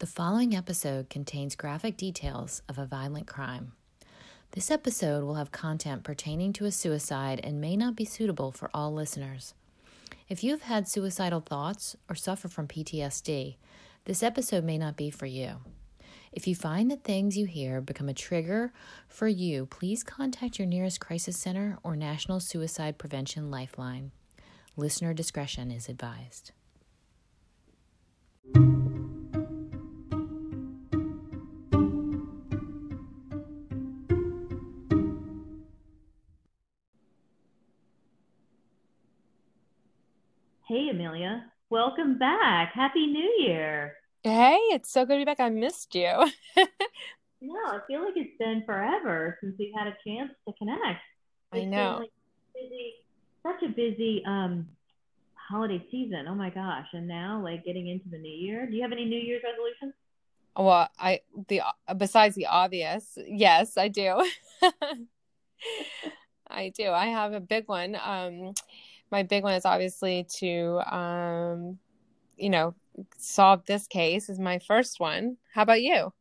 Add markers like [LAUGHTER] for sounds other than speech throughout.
The following episode contains graphic details of a violent crime. This episode will have content pertaining to a suicide and may not be suitable for all listeners. If you have had suicidal thoughts or suffer from PTSD, this episode may not be for you. If you find that things you hear become a trigger for you, please contact your nearest crisis center or National Suicide Prevention Lifeline. Listener discretion is advised. Amelia. Welcome back. Happy New Year. Hey, it's so good to be back. I missed you. [LAUGHS] Yeah, I feel like it's been forever since we've had a chance to connect. I know. like, busy, such a busy um holiday season. Oh my gosh! And now, like getting into the new year. Do you have any New Year's resolutions? Well, I the besides the obvious, yes, I do. [LAUGHS] I do. I have a big one. Um, my big one is obviously to, um, you know, solve this case. Is my first one. How about you?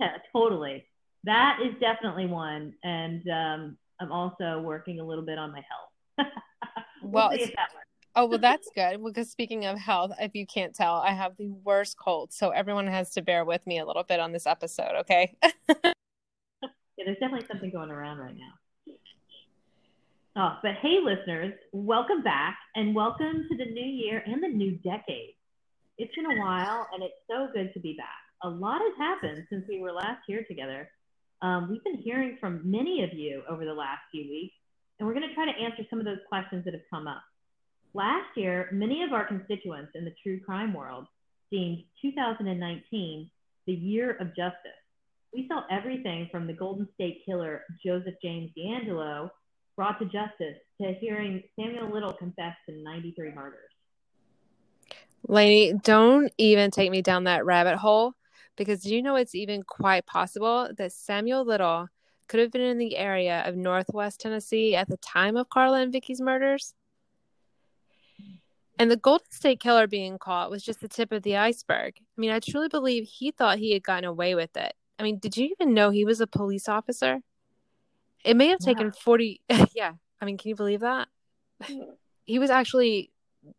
Yeah, totally. That is definitely one. And um, I'm also working a little bit on my health. [LAUGHS] we'll Well, see if that. Oh, well, that's good. Because speaking of health, if you can't tell, I have the worst cold. So everyone has to bear with me a little bit on this episode, okay? [LAUGHS] Yeah, there's definitely something going around right now. Oh, but hey, listeners, welcome back and welcome to the new year and the new decade. It's been a while and it's so good to be back. A lot has happened since we were last here together. Um, we've been hearing from many of you over the last few weeks, and we're going to try to answer some of those questions that have come up. Last year, many of our constituents in the true crime world deemed 2019 the year of justice we saw everything from the Golden State Killer Joseph James DeAngelo brought to justice to hearing Samuel Little confess to 93 murders. Lainey, don't even take me down that rabbit hole because do you know it's even quite possible that Samuel Little could have been in the area of Northwest Tennessee at the time of Carla and Vicky's murders? And the Golden State Killer being caught was just the tip of the iceberg. I mean, I truly believe he thought he had gotten away with it. I mean, did you even know he was a police officer? It may have taken 40 [LAUGHS] yeah. I mean, can you believe that? Hmm. He was actually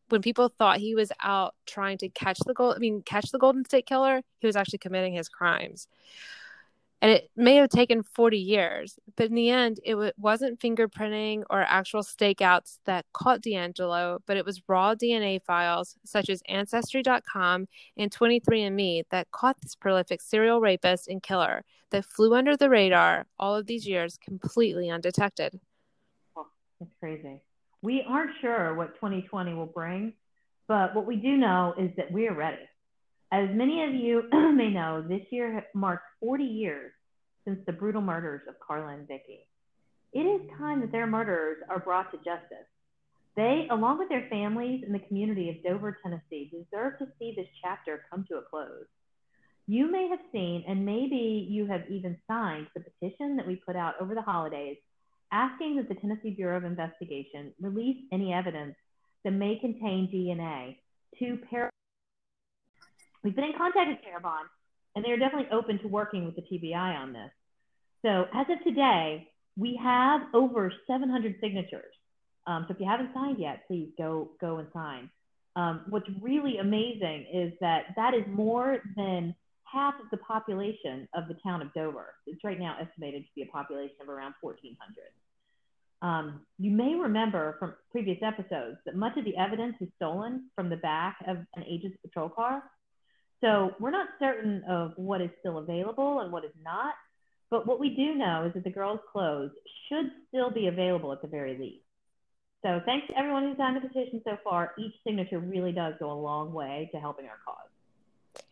when people thought he was out trying to catch the gold I mean catch the Golden State Killer, he was actually committing his crimes. And it may have taken 40 years, but in the end, it w- wasn't fingerprinting or actual stakeouts that caught DeAngelo, but it was raw DNA files such as Ancestry.com and 23andMe that caught this prolific serial rapist and killer that flew under the radar all of these years completely undetected. It's crazy. We aren't sure what 2020 will bring, but what we do know is that we are ready. As many of you [CLEARS THROAT] may know, this year marks 40 years since the brutal murders of Carla and Vicky. It is time that their murderers are brought to justice. They, along with their families and the community of Dover, Tennessee, deserve to see this chapter come to a close. You may have seen, and maybe you have even signed, the petition that we put out over the holidays asking that the Tennessee Bureau of Investigation release any evidence that may contain DNA to Par- We've been in contact with Parabon, and they are definitely open to working with the TBI on this. So as of today, we have over 700 signatures. Um, so if you haven't signed yet, please go go and sign. Um, what's really amazing is that that is more than half of the population of the town of Dover. It's right now estimated to be a population of around 1,400. Um, you may remember from previous episodes that much of the evidence is stolen from the back of an agent's patrol car. So we're not certain of what is still available and what is not. But what we do know is that the girls' clothes should still be available at the very least. So thanks to everyone who signed the petition so far. Each signature really does go a long way to helping our cause.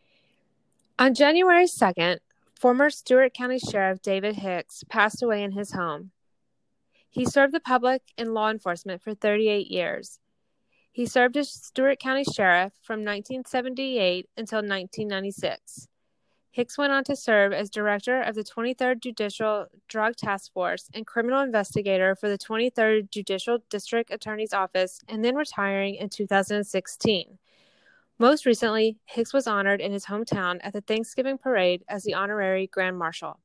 On January 2nd, former Stewart County Sheriff David Hicks passed away in his home. He served the public and law enforcement for 38 years. He served as Stewart County Sheriff from 1978 until 1996. Hicks went on to serve as director of the 23rd Judicial Drug Task Force and criminal investigator for the 23rd Judicial District Attorney's Office and then retiring in 2016. Most recently, Hicks was honored in his hometown at the Thanksgiving parade as the honorary Grand Marshal.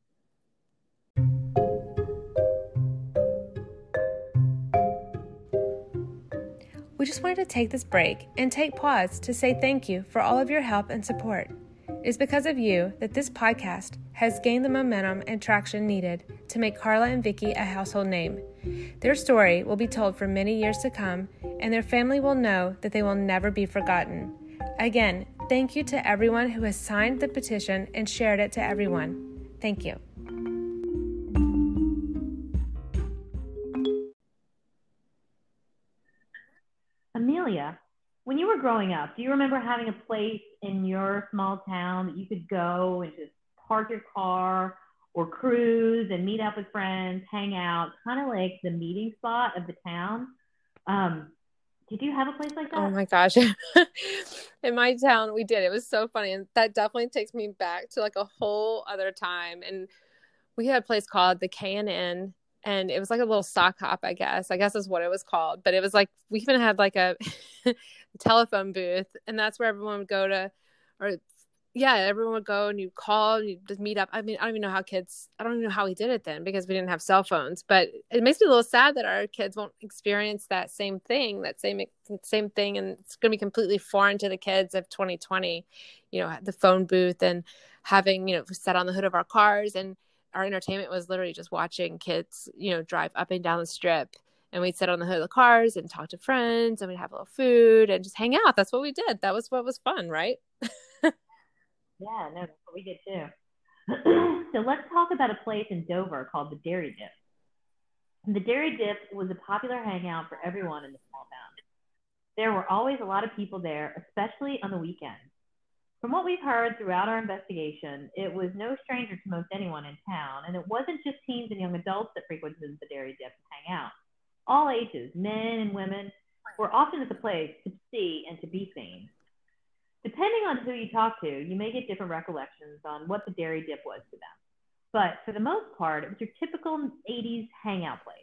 We just wanted to take this break and take pause to say thank you for all of your help and support. It is because of you that this podcast has gained the momentum and traction needed to make Carla and Vicky a household name. Their story will be told for many years to come, and their family will know that they will never be forgotten. Again, thank you to everyone who has signed the petition and shared it to everyone. Thank you. Amelia, when you were growing up, do you remember having a place in your small town that you could go and just park your car or cruise and meet up with friends, hang out, kind of like the meeting spot of the town. Um, did you have a place like that? Oh my gosh. [LAUGHS] in my town, we did. It was so funny. And that definitely takes me back to like a whole other time. And we had a place called the K and N and it was like a little sock hop, I guess. I guess is what it was called. But it was like we even had like a [LAUGHS] telephone booth and that's where everyone would go to or yeah, everyone would go and you call and you just meet up. I mean, I don't even know how kids, I don't even know how we did it then because we didn't have cell phones. But it makes me a little sad that our kids won't experience that same thing, that same same thing, and it's going to be completely foreign to the kids of 2020. You know, the phone booth and having you know sat on the hood of our cars, and our entertainment was literally just watching kids, you know, drive up and down the strip. And we'd sit on the hood of the cars and talk to friends, and we'd have a little food and just hang out. That's what we did. That was what was fun, right? [LAUGHS] Yeah, no, that's what we did too. [CLEARS THROAT] so let's talk about a place in Dover called the Dairy Dip. The Dairy Dip was a popular hangout for everyone in the small town. There were always a lot of people there, especially on the weekends. From what we've heard throughout our investigation, it was no stranger to most anyone in town, and it wasn't just teens and young adults that frequented the Dairy Dip to hang out. All ages, men and women, were often at the place to see and to be seen. Depending on who you talk to, you may get different recollections on what the dairy dip was to them. But for the most part, it was your typical 80s hangout place.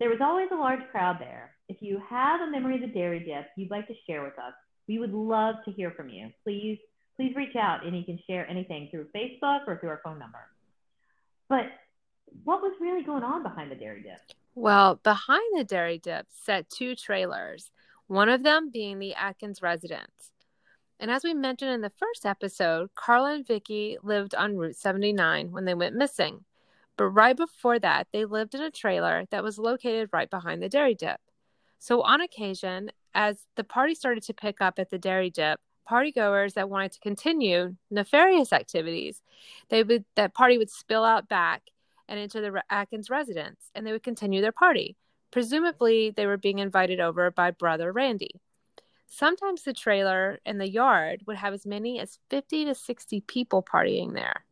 There was always a large crowd there. If you have a memory of the dairy dip you'd like to share with us, we would love to hear from you. Please, please reach out and you can share anything through Facebook or through our phone number. But what was really going on behind the dairy dip? Well, behind the dairy dip sat two trailers, one of them being the Atkins residence. And as we mentioned in the first episode, Carla and Vicky lived on Route 79 when they went missing. But right before that, they lived in a trailer that was located right behind the dairy dip. So on occasion, as the party started to pick up at the dairy dip, partygoers that wanted to continue nefarious activities, they would that party would spill out back and into the Atkins residence, and they would continue their party. Presumably, they were being invited over by brother Randy. Sometimes the trailer and the yard would have as many as 50 to 60 people partying there.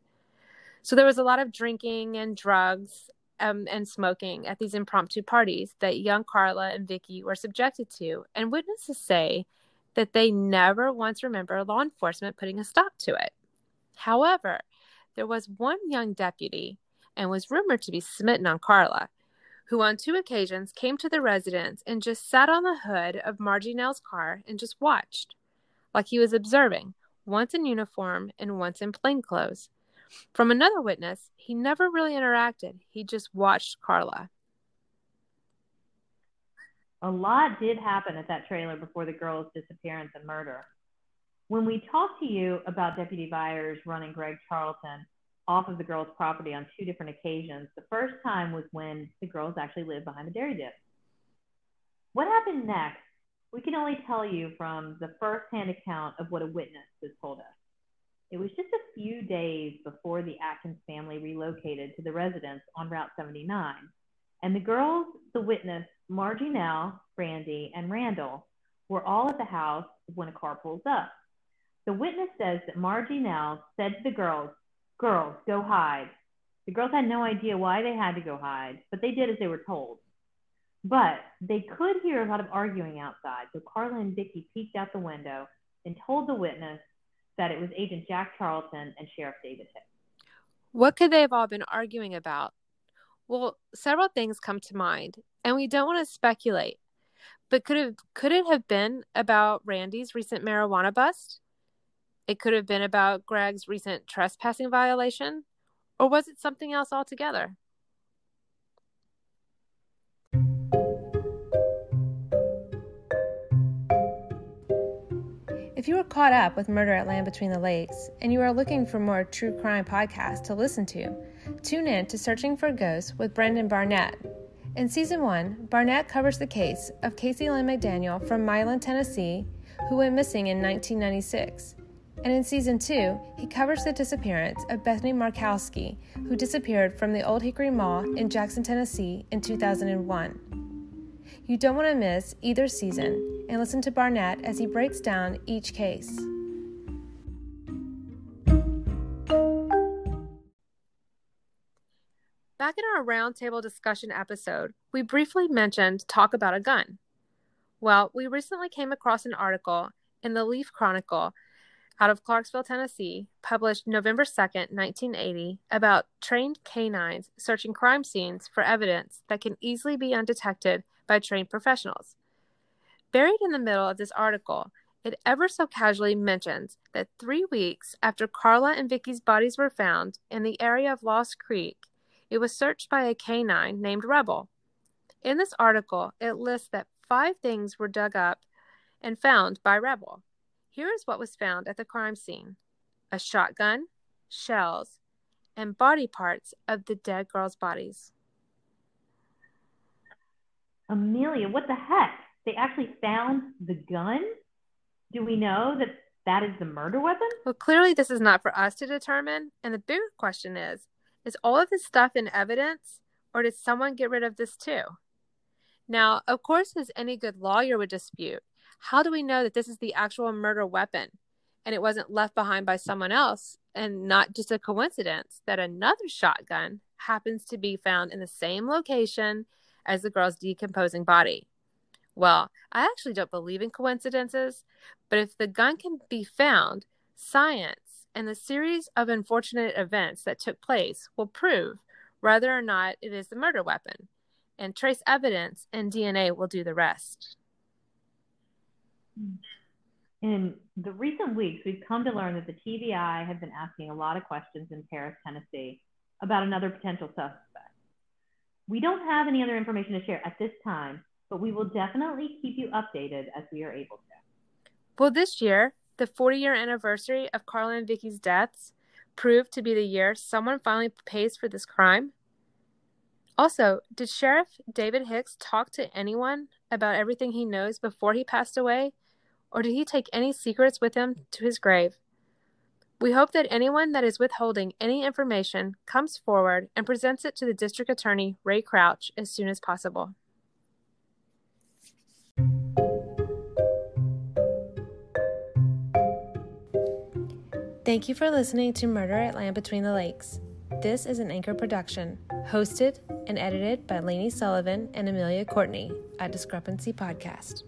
So there was a lot of drinking and drugs um, and smoking at these impromptu parties that young Carla and Vicky were subjected to. And witnesses say that they never once remember law enforcement putting a stop to it. However, there was one young deputy and was rumored to be smitten on Carla who on two occasions came to the residence and just sat on the hood of Margie Nell's car and just watched, like he was observing, once in uniform and once in plain clothes. From another witness, he never really interacted, he just watched Carla. A lot did happen at that trailer before the girl's disappearance and murder. When we talked to you about Deputy Byers running Greg Charlton, off of the girl's property on two different occasions. The first time was when the girls actually lived behind the dairy dip. What happened next? We can only tell you from the first-hand account of what a witness has told us. It was just a few days before the Atkins family relocated to the residence on Route 79. And the girls, the witness, Margie Nell, Randy, and Randall, were all at the house when a car pulls up. The witness says that Margie Nell said to the girls, Girls, go hide. The girls had no idea why they had to go hide, but they did as they were told. But they could hear a lot of arguing outside, so Carla and Vicky peeked out the window and told the witness that it was Agent Jack Charlton and Sheriff David Hicks. What could they have all been arguing about? Well, several things come to mind, and we don't want to speculate. But could it could it have been about Randy's recent marijuana bust? It could have been about Greg's recent trespassing violation, or was it something else altogether? If you are caught up with Murder at Land Between the Lakes and you are looking for more true crime podcasts to listen to, tune in to Searching for Ghosts with Brendan Barnett. In season one, Barnett covers the case of Casey Lynn McDaniel from Milan, Tennessee, who went missing in 1996. And in season two, he covers the disappearance of Bethany Markowski, who disappeared from the Old Hickory Mall in Jackson, Tennessee in 2001. You don't want to miss either season and listen to Barnett as he breaks down each case. Back in our roundtable discussion episode, we briefly mentioned talk about a gun. Well, we recently came across an article in the Leaf Chronicle out of Clarksville, Tennessee, published November 2nd, 1980, about trained canines searching crime scenes for evidence that can easily be undetected by trained professionals. Buried in the middle of this article, it ever so casually mentions that three weeks after Carla and Vicky's bodies were found in the area of Lost Creek, it was searched by a canine named Rebel. In this article, it lists that five things were dug up and found by Rebel. Here is what was found at the crime scene a shotgun, shells, and body parts of the dead girls' bodies. Amelia, what the heck? They actually found the gun? Do we know that that is the murder weapon? Well, clearly, this is not for us to determine. And the bigger question is is all of this stuff in evidence, or did someone get rid of this too? Now, of course, as any good lawyer would dispute, how do we know that this is the actual murder weapon and it wasn't left behind by someone else and not just a coincidence that another shotgun happens to be found in the same location as the girl's decomposing body. Well, I actually don't believe in coincidences, but if the gun can be found, science and the series of unfortunate events that took place will prove whether or not it is the murder weapon, and trace evidence and DNA will do the rest. In the recent weeks, we've come to learn that the TBI have been asking a lot of questions in Paris, Tennessee about another potential suspect. We don't have any other information to share at this time, but we will definitely keep you updated as we are able to. Well, this year, the 40 year anniversary of Carla and Vicky's deaths proved to be the year someone finally pays for this crime. Also, did Sheriff David Hicks talk to anyone about everything he knows before he passed away? Or did he take any secrets with him to his grave? We hope that anyone that is withholding any information comes forward and presents it to the District Attorney Ray Crouch as soon as possible. Thank you for listening to Murder at Land Between the Lakes. This is an anchor production, hosted and edited by Lainey Sullivan and Amelia Courtney at Discrepancy Podcast.